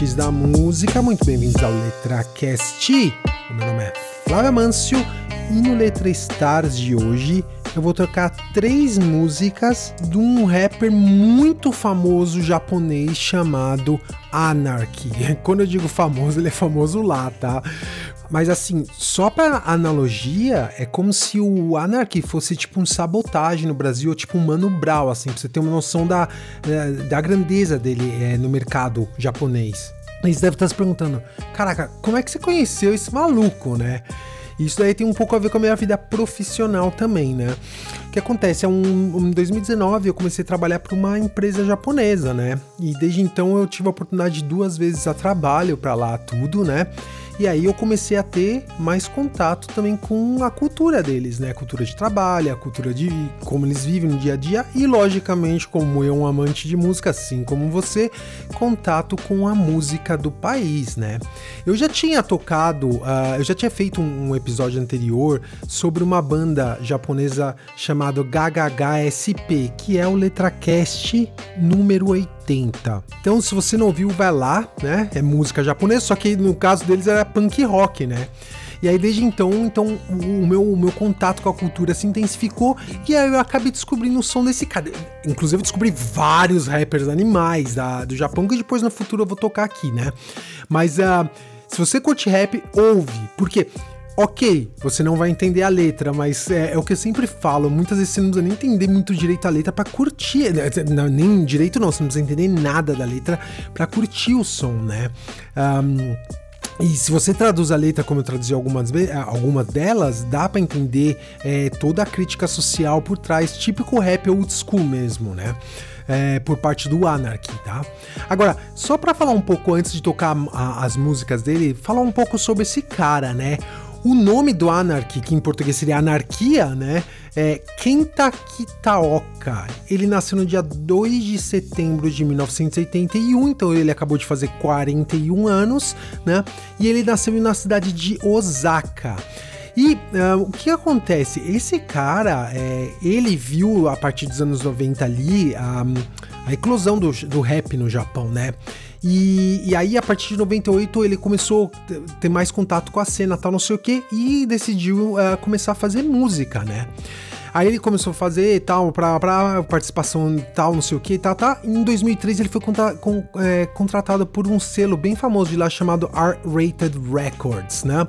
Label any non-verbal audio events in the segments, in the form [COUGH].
Da música, muito bem-vindos ao LetraCast. O meu nome é Flávia Mâncio e no Letra Stars de hoje eu vou tocar três músicas de um rapper muito famoso japonês chamado Anarchy. [LAUGHS] Quando eu digo famoso, ele é famoso lá, tá? Mas assim, só para analogia, é como se o Anarchy fosse tipo um sabotagem no Brasil, ou tipo um Mano Brown, assim, pra você ter uma noção da, eh, da grandeza dele é, no mercado japonês. E você deve estar se perguntando, caraca, como é que você conheceu esse maluco, né? Isso daí tem um pouco a ver com a minha vida profissional também, né? O que acontece? É em 2019 eu comecei a trabalhar para uma empresa japonesa, né? E desde então eu tive a oportunidade de duas vezes a trabalho para lá, tudo, né? E aí eu comecei a ter mais contato também com a cultura deles, né? A cultura de trabalho, a cultura de como eles vivem no dia a dia e, logicamente, como eu, um amante de música, assim como você, contato com a música do país, né? Eu já tinha tocado, uh, eu já tinha feito um, um, episódio anterior sobre uma banda japonesa chamada GHHSP, que é o Letracast número 80. 80. Então, se você não ouviu, vai lá, né? É música japonesa, só que no caso deles era punk rock, né? E aí, desde então, então o meu, o meu contato com a cultura se intensificou e aí eu acabei descobrindo o som desse cara. Inclusive, descobri vários rappers animais da, do Japão, que depois no futuro eu vou tocar aqui, né? Mas uh, se você curte rap, ouve, porque ok, você não vai entender a letra, mas é, é, o que eu sempre falo, muitas vezes você não precisa nem entender muito direito a letra para curtir, né, não, nem direito não, você não precisa entender nada da letra para curtir o som, né? Um, e se você traduz a letra como eu traduzi algumas, algumas delas, dá para entender é, toda a crítica social por trás, típico rap old school mesmo, né? É, por parte do Anarchy, tá? Agora, só para falar um pouco antes de tocar a, as músicas dele, falar um pouco sobre esse cara, né? O nome do Anarchy, que em português seria anarquia, né? É Kenta Kitaoka. Ele nasceu no dia 2 de setembro de 1981, então ele acabou de fazer 41 anos, né? E ele nasceu na cidade de Osaka. E uh, o que acontece? Esse cara, é, ele viu a partir dos anos 90 ali a, a eclosão do, do rap no Japão, né? E, e aí, a partir de 98, ele começou a ter mais contato com a cena, tal, não sei o que, e decidiu uh, começar a fazer música, né? Aí ele começou a fazer tal, pra, pra participação tal, não sei o que, tá, tá. Em 2003 ele foi contra, com, é, contratado por um selo bem famoso de lá chamado R-Rated Records, né?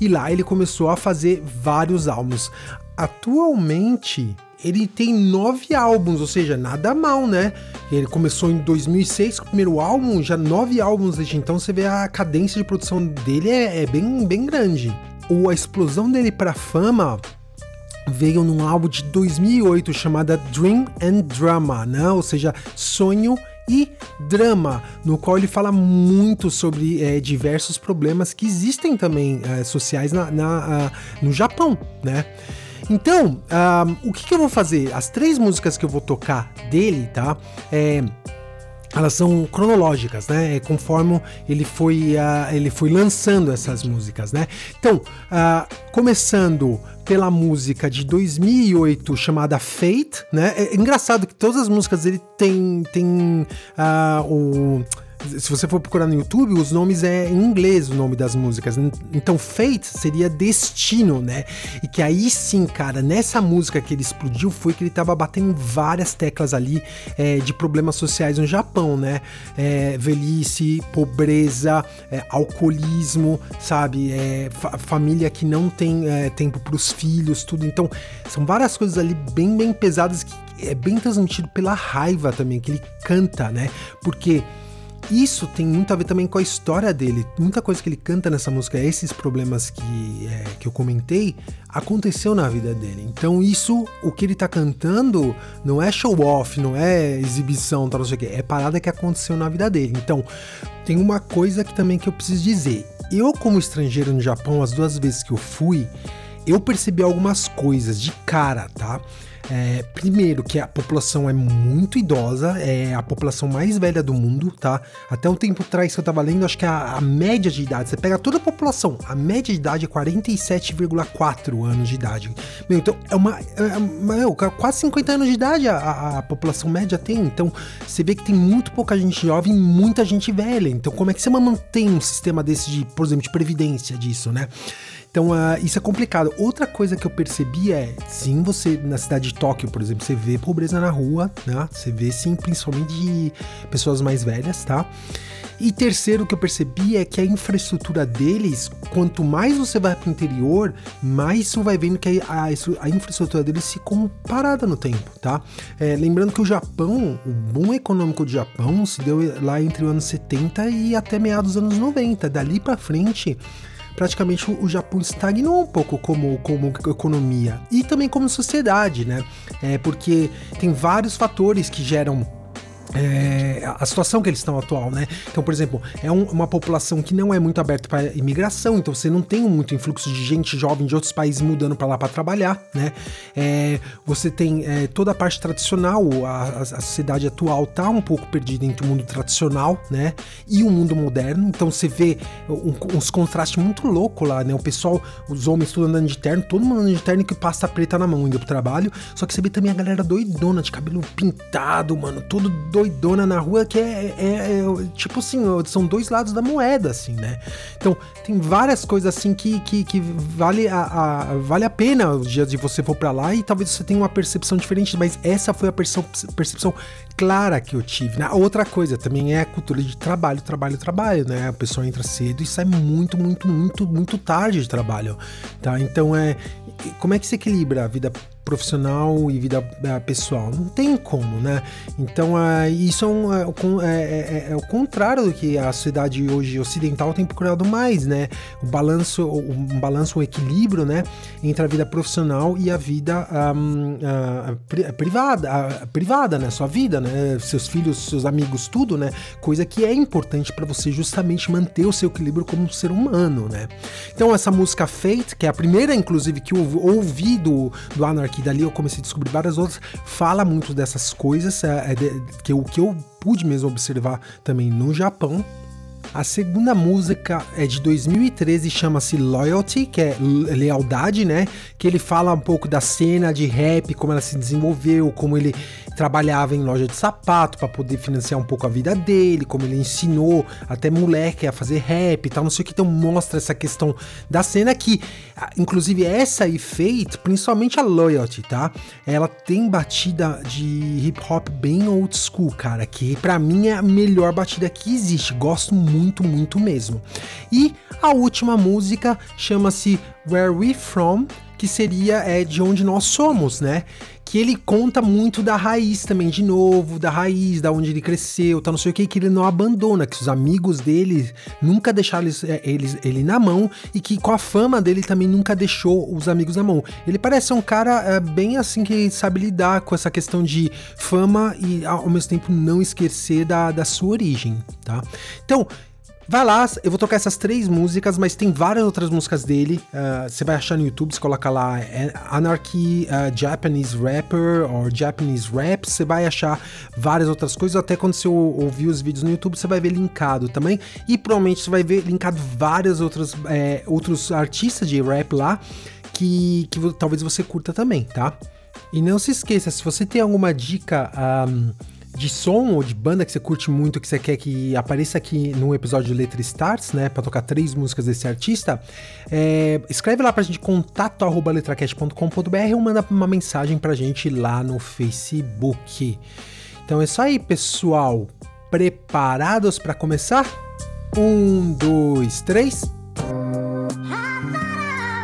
E lá ele começou a fazer vários álbuns. Atualmente, ele tem nove álbuns, ou seja, nada mal, né? Ele começou em 2006 com o primeiro álbum, já nove álbuns desde então. Você vê a cadência de produção dele é, é bem, bem grande. Ou a explosão dele para fama veio num álbum de 2008 chamada Dream and Drama, né? Ou seja, sonho e drama, no qual ele fala muito sobre é, diversos problemas que existem também é, sociais na, na uh, no Japão, né? Então, um, o que, que, eu vou fazer? As três músicas que eu vou tocar dele, tá? É, elas são cronológicas, né? É conforme ele foi, uh, ele foi lançando essas músicas, né? Então, uh, começando pela música de 2008 chamada Fate, né? É engraçado que todas as músicas dele tem, tem uh, o se você for procurar no YouTube, os nomes é em inglês o nome das músicas. Então, Fate seria destino, né? E que aí sim, cara, nessa música que ele explodiu foi que ele tava batendo várias teclas ali é, de problemas sociais no Japão, né? É, velhice, pobreza, é, alcoolismo, sabe? É, fa família que não tem é, tempo para os filhos, tudo. Então, são várias coisas ali bem, bem pesadas que é bem transmitido pela raiva também que ele canta, né? Porque isso tem muito a ver também com a história dele. Muita coisa que ele canta nessa música, esses problemas que, é, que eu comentei, aconteceu na vida dele. Então, isso, o que ele tá cantando, não é show off, não é exibição, tal, não sei o quê. É parada que aconteceu na vida dele. Então, tem uma coisa que também que eu preciso dizer. Eu, como estrangeiro no Japão, as duas vezes que eu fui, eu percebi algumas coisas de cara, tá? É, primeiro, que a população é muito idosa, é a população mais velha do mundo, tá? Até um tempo atrás que eu tava lendo, acho que a, a média de idade, você pega toda a população, a média de idade é 47,4 anos de idade. Meu, então é uma. É, meu, quase 50 anos de idade a, a, a, população média tem. Então você vê que tem muito pouca gente jovem e muita gente velha. Então, como é que você mantém um sistema desse de, por exemplo, de previdência disso, né? Então, uh, isso é complicado. Outra coisa que eu percebi é, sim, você na cidade de Tóquio, por exemplo, você vê pobreza na rua, né? Você vê, sim, principalmente de pessoas mais velhas, tá? E terceiro que eu percebi é que a infraestrutura deles, quanto mais você vai para o interior, mais você vai vendo que a, a, infraestrutura deles ficou parada no tempo, tá? É, lembrando que o Japão, o boom econômico do Japão se deu lá entre os anos 70 e até meados dos anos 90. Dali para frente, praticamente o Japão estagnou um pouco como, como economia e também como sociedade, né? É porque tem vários fatores que geram é, a situação que eles estão atual, né? Então, por exemplo, é um, uma população que não é muito aberta para imigração, então você não tem muito influxo de gente jovem de outros países mudando para lá para trabalhar, né? É, você tem é, toda a parte tradicional, a, a, sociedade atual tá um pouco perdida entre o mundo tradicional, né? E o mundo moderno, então você vê um, uns contrastes muito loucos lá, né? O pessoal, os homens tudo andando de terno, todo mundo andando de terno que pasta preta na mão indo pro trabalho, só que você vê também a galera doidona, de cabelo pintado, mano, todo doido doidona na rua que é, é, é, tipo assim, são dois lados da moeda, assim, né? Então, tem várias coisas assim que, que, que vale, a, a, vale a pena os dias de você for para lá e talvez você tenha uma percepção diferente, mas essa foi a percepção, percepção clara que eu tive. Né? Outra coisa também é a cultura de trabalho, trabalho, trabalho, né? A pessoa entra cedo e sai muito, muito, muito, muito tarde de trabalho, tá? Então é como é que se equilibra a vida profissional e vida uh, pessoal. Não tem como, né? Então, uh, isso é, um, é, é, é, o contrário do que a sociedade hoje ocidental tem procurado mais, né? O balanço, um balanço, um equilíbrio, né? Entre a vida profissional e a vida um, uh, privada, privada, né? Sua vida, né? Seus filhos, seus amigos, tudo, né? Coisa que é importante para você justamente manter o seu equilíbrio como ser humano, né? Então, essa música Fate, que é a primeira, inclusive, que eu ouvi do, do Anarchy que dali eu comecei a descobrir várias outras, fala muito dessas coisas, é, é, que, o que eu pude mesmo observar também no Japão, a segunda música é de 2013, chama-se Loyalty, que é lealdade, né? Que ele fala um pouco da cena de rap, como ela se desenvolveu, como ele trabalhava em loja de sapato para poder financiar um pouco a vida dele, como ele ensinou até moleque a fazer rap e tal, não sei o que. Então mostra essa questão da cena que, inclusive essa e Fate, principalmente a Loyalty, tá? Ela tem batida de hip hop bem old school, cara, que para mim é a melhor batida que existe. Gosto muito, muito mesmo. E a última música chama-se Where We From, que seria é, de onde nós somos, né? que ele conta muito da raiz também, de novo, da raiz, da onde ele cresceu, tá não sei o que, que ele não abandona, que os amigos dele nunca deixaram eles, é, eles, ele na mão e que com a fama dele também nunca deixou os amigos na mão. Ele parece um cara é, bem assim que sabe lidar com essa questão de fama e ao mesmo tempo não esquecer da, da sua origem, tá? Então, Vai lá, eu vou tocar essas três músicas, mas tem várias outras músicas dele. Uh, você vai achar no YouTube, você coloca lá é, Anarchy uh, Japanese Rapper ou Japanese Rap, você vai achar várias outras coisas. Até quando você ouvir os vídeos no YouTube, você vai ver linkado também. E provavelmente você vai ver linkado vários outros, é, outros artistas de rap lá que, que talvez você curta também, tá? E não se esqueça, se você tem alguma dica. Um, de som ou de banda que você curte muito, que você quer que apareça aqui no episódio de Letra Stars, né, para tocar três músicas desse artista, é, escreve lá pra gente contato ou manda uma mensagem pra gente lá no Facebook. Então é isso aí, pessoal. Preparados para começar? Um, dois, três.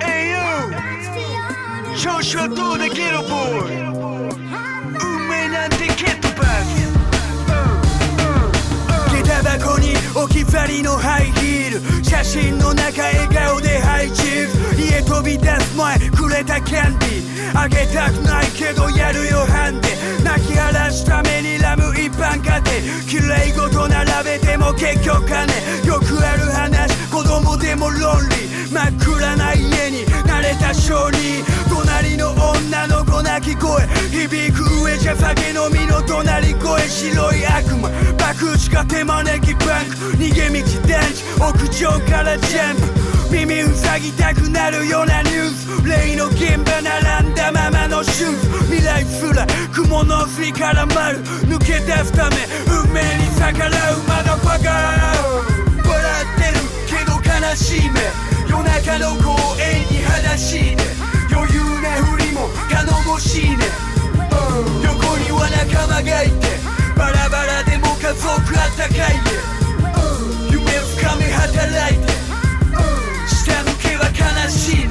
Hey, you! Joshua tudo aqui no 置き去りのハイヒール。写真の中笑顔でハイチーズ。家飛び出す前くれたキャンディー。あげたくないけどやるよハンデ。泣き晴らすためにラム一般家庭。綺麗事並べても結局金。よくある話子供でもロンリー真っ暗な家に慣れた小児隣の女の子泣き声。響く上じゃ酒飲みの隣声。白い悪魔爆打が手招きバンク。逃げ道電池。屋上からジャンプ。耳塞ぎたくなるようなニュース。例の現場並んだままのシューズ。未来すら雲の巣から丸。抜け出すため運命に逆らう。まだバカ笑ってるけど悲しい目。夜中の公園に裸足で余裕なふりも頼もしいね。横には仲間がいて。バラバラでも家族あったかいで夢深め働いて。下向けは悲しいね。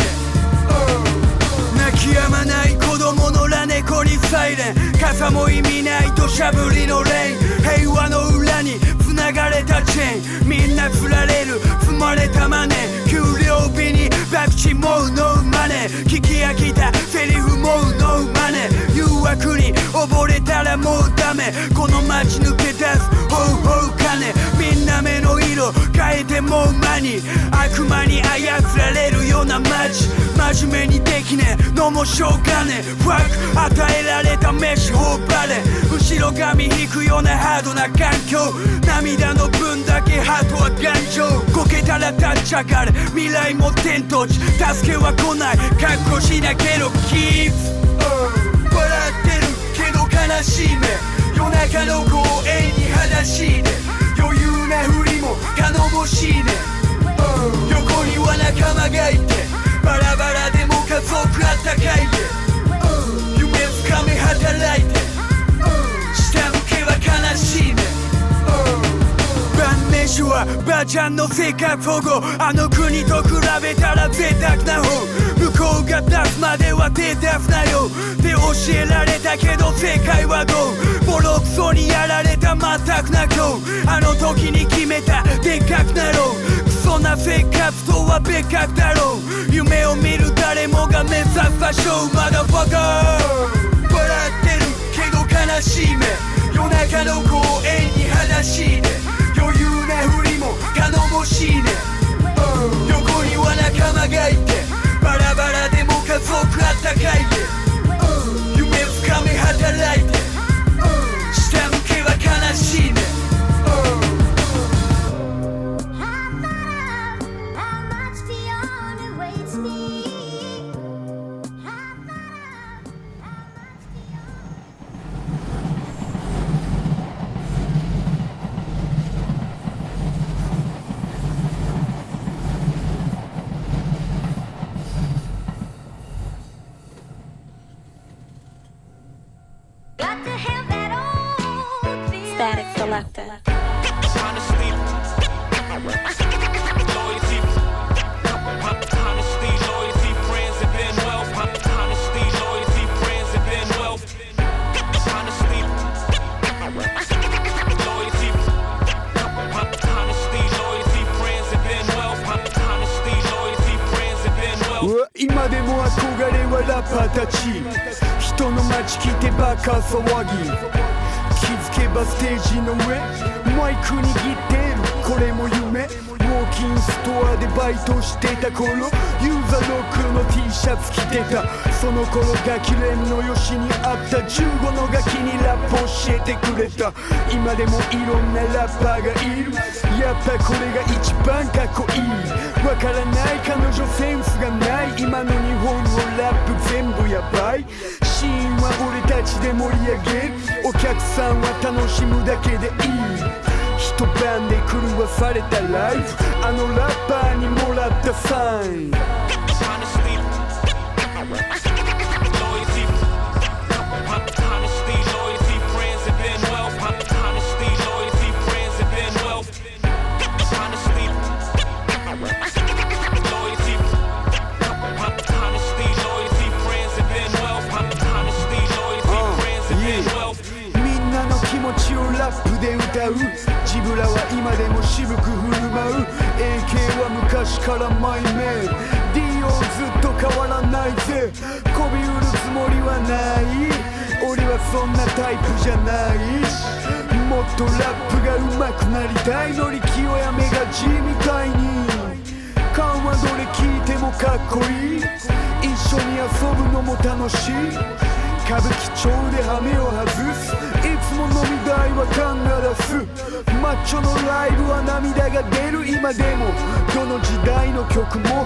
泣き止まない子供のラ猫にサイレン。傘も意味ない土砂降りのレイン。平和の裏に繋がれたチェーンみんな振られる。積まれたマネー給料日にバクチもうノーマネー。聞き飽きた。セリフもうノーマネー。誘惑に溺れたらもうダメ。この街抜け出す。ほうほう金。みんな目の色変えてもう間に。悪魔に操られるような街。真面目にできねえ。のもしょうがねえ。ファク与えられた飯頬張れ。後ろ髪引くようなハードな環境。涙の分だけハートは頑丈。こけたら立っち上がれ。未来も天と地。助けは来ない。覚悟しなけろキープ笑ってるけど悲しい目。夜中の公園に裸足で。余裕なふりも頼もしいね。横には仲間がいて。バラバラでも家族あったかいで夢深め働いて。下向けは悲しいね。晩飯はばあちゃんの生活保護。あの国と比べたら贅沢な方。向こうが出すまでは手出すなよ。って教えられたけど正解はどう？ボロクソにやられた全くな今日あの時に決めた。でっかくなろう。クソな生活とは別格だろう。夢を見る誰もが目指す場所。まだバカ笑ってるけど悲しい目。夜中の公園に話しいね余裕なふりも頼もしいね横には今でも憧れはラッパーたち人の街聞いてバカ騒ぎ気づ けばステージの上マイク握ってる。これも夢。ウォーキンストアでバイトしてた頃ユーザーロックの T シャツ着てた。その頃ガキ連のよしにった15のガキにラップ教えてくれた。今でもいろんなラッパーがいる。やっぱこれが一番かっこいい。わからない彼女センスがない。今の日本のラップ全部やばい。シーンは俺たちで盛り上げ。るお客さんは楽しむだけでいい。一晩で狂わされたライフ。あのラッパーにもらったサイン。う。ジブラは今でも渋く振る舞う。AK は昔からマイメン D をずっと変わらないぜ。媚び売るつもりはない。俺はそんなタイプじゃない。もっとラップが上手くなりたいのに清やめが G みたいに。緩和どれ聞いてもかっこいい。一緒に遊ぶのも楽しい。歌舞伎町で羽目を外す。も飲み代はカンガラスマッチョのライブは涙が出る今でもどの時代の曲も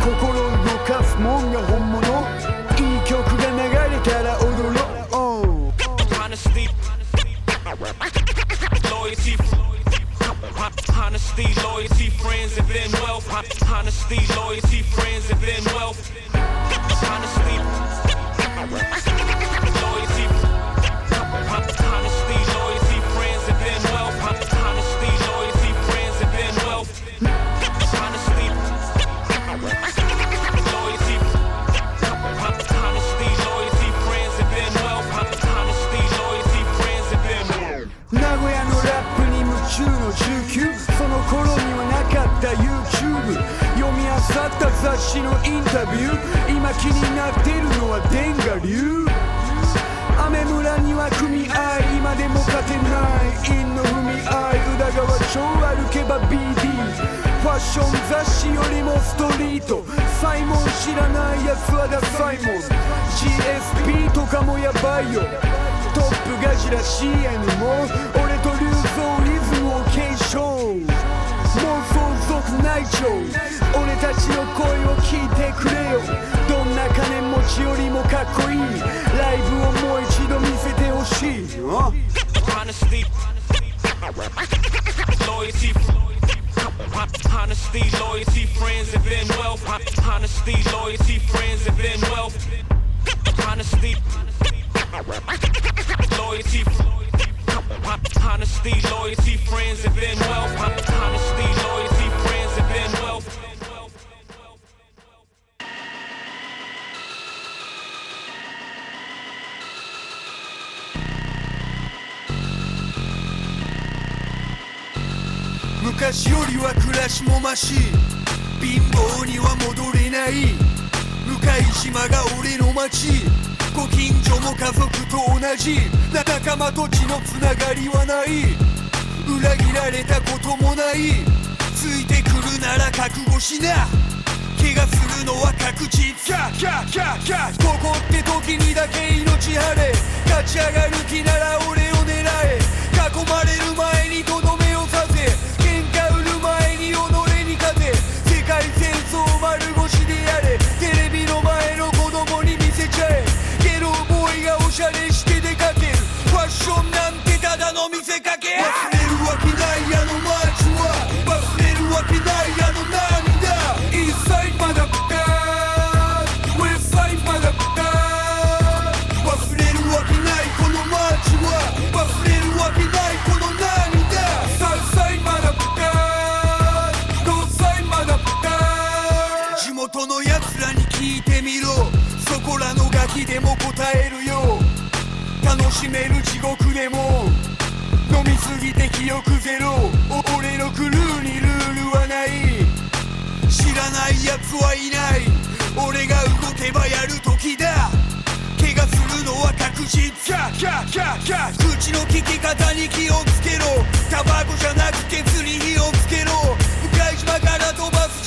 心動かすもんが本物いい曲が流れたら踊ろう Honesty, loyalty, honesty, loyalty, friends, and then wealth. Honesty, loyalty, friends, and then wealth. Honesty, った雑誌のインタビュー。今気になってるのはデンガ流。雨村には組合。今でも勝てない。陰の踏み合い。宇田川町歩けば BD ファッション雑誌よりもストリート。サイモン知らないやつはダサイモン GSP とかもやばいよ。トップガジラ CN も俺と流動リズムを継承。妄想族内調俺たちの声を聞いてくれよどんな金持ちよりもかっこいいライブをもう一度見せてほしいあ honesty, loyalty, honesty, loyalty, friends, and then wealth. Honesty, loyalty, friends, and then wealth. Honesty, loyalty, honesty, loyalty, friends, and then wealth. 昔よりは暮らしもまし貧乏には戻れない。向島が俺の町。ご近所も家族と同じ。仲間と血のつながりはない。裏切られたこともない。ついてくるなら覚悟しな。怪我するのは確実。キャキャキャキャここって時にだけ命張れ。立ち上がる気なら俺を狙え。囲まれる前にと聞いてみろ。そこらのガキでも答えるよ。楽しめる地獄でも。飲みすぎて記憶ゼロ。俺のクルーにルールはない。知らないやつはいない。俺が動けばやる時だ。怪我するのは確実。口の利き方に気をつけろ。タバコじゃなくて釣り火をつけろ。向島から飛ばす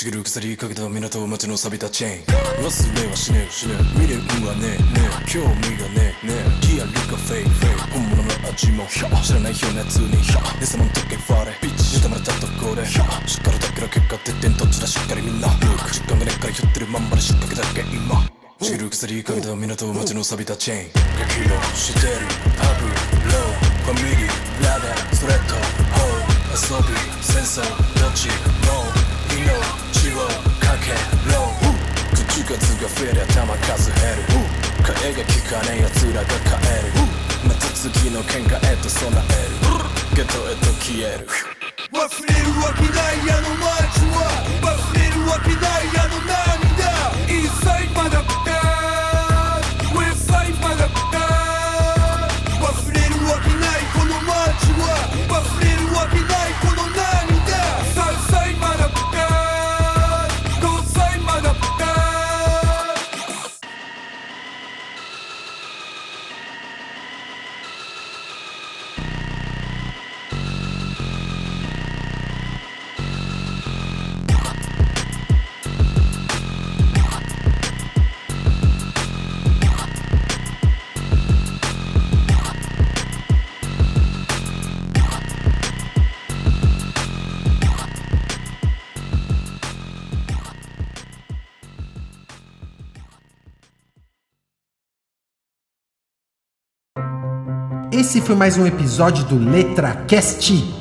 ちぎる鎖かけた港町の錆びたチェーン。忘れはしねえしねえ未練はねえねえ。興味がねえねえ。リアルかフェイフェイ本物の味も知らないようなやつに。偽物時計ファレ。ビッチ妬まれたとこで。しっかりだけの結果出てんどっちだしっかりみんな。ルーク時間がねえからひょってるまんまでしっかけだけ今。シルクスリーかけた港町の錆びたチェーン。激怒してる。パブローファミリーラダーストレートホー遊び戦争どっち？もかけろ。口数が増えりゃ弾数減る。替えが利かねえ奴らが帰る。また次の喧嘩へと備える。ゲットへと消える。忘れるわけないあの街は。忘れるわけないあの街 'Esse foi mais um episódio do Letra Cast.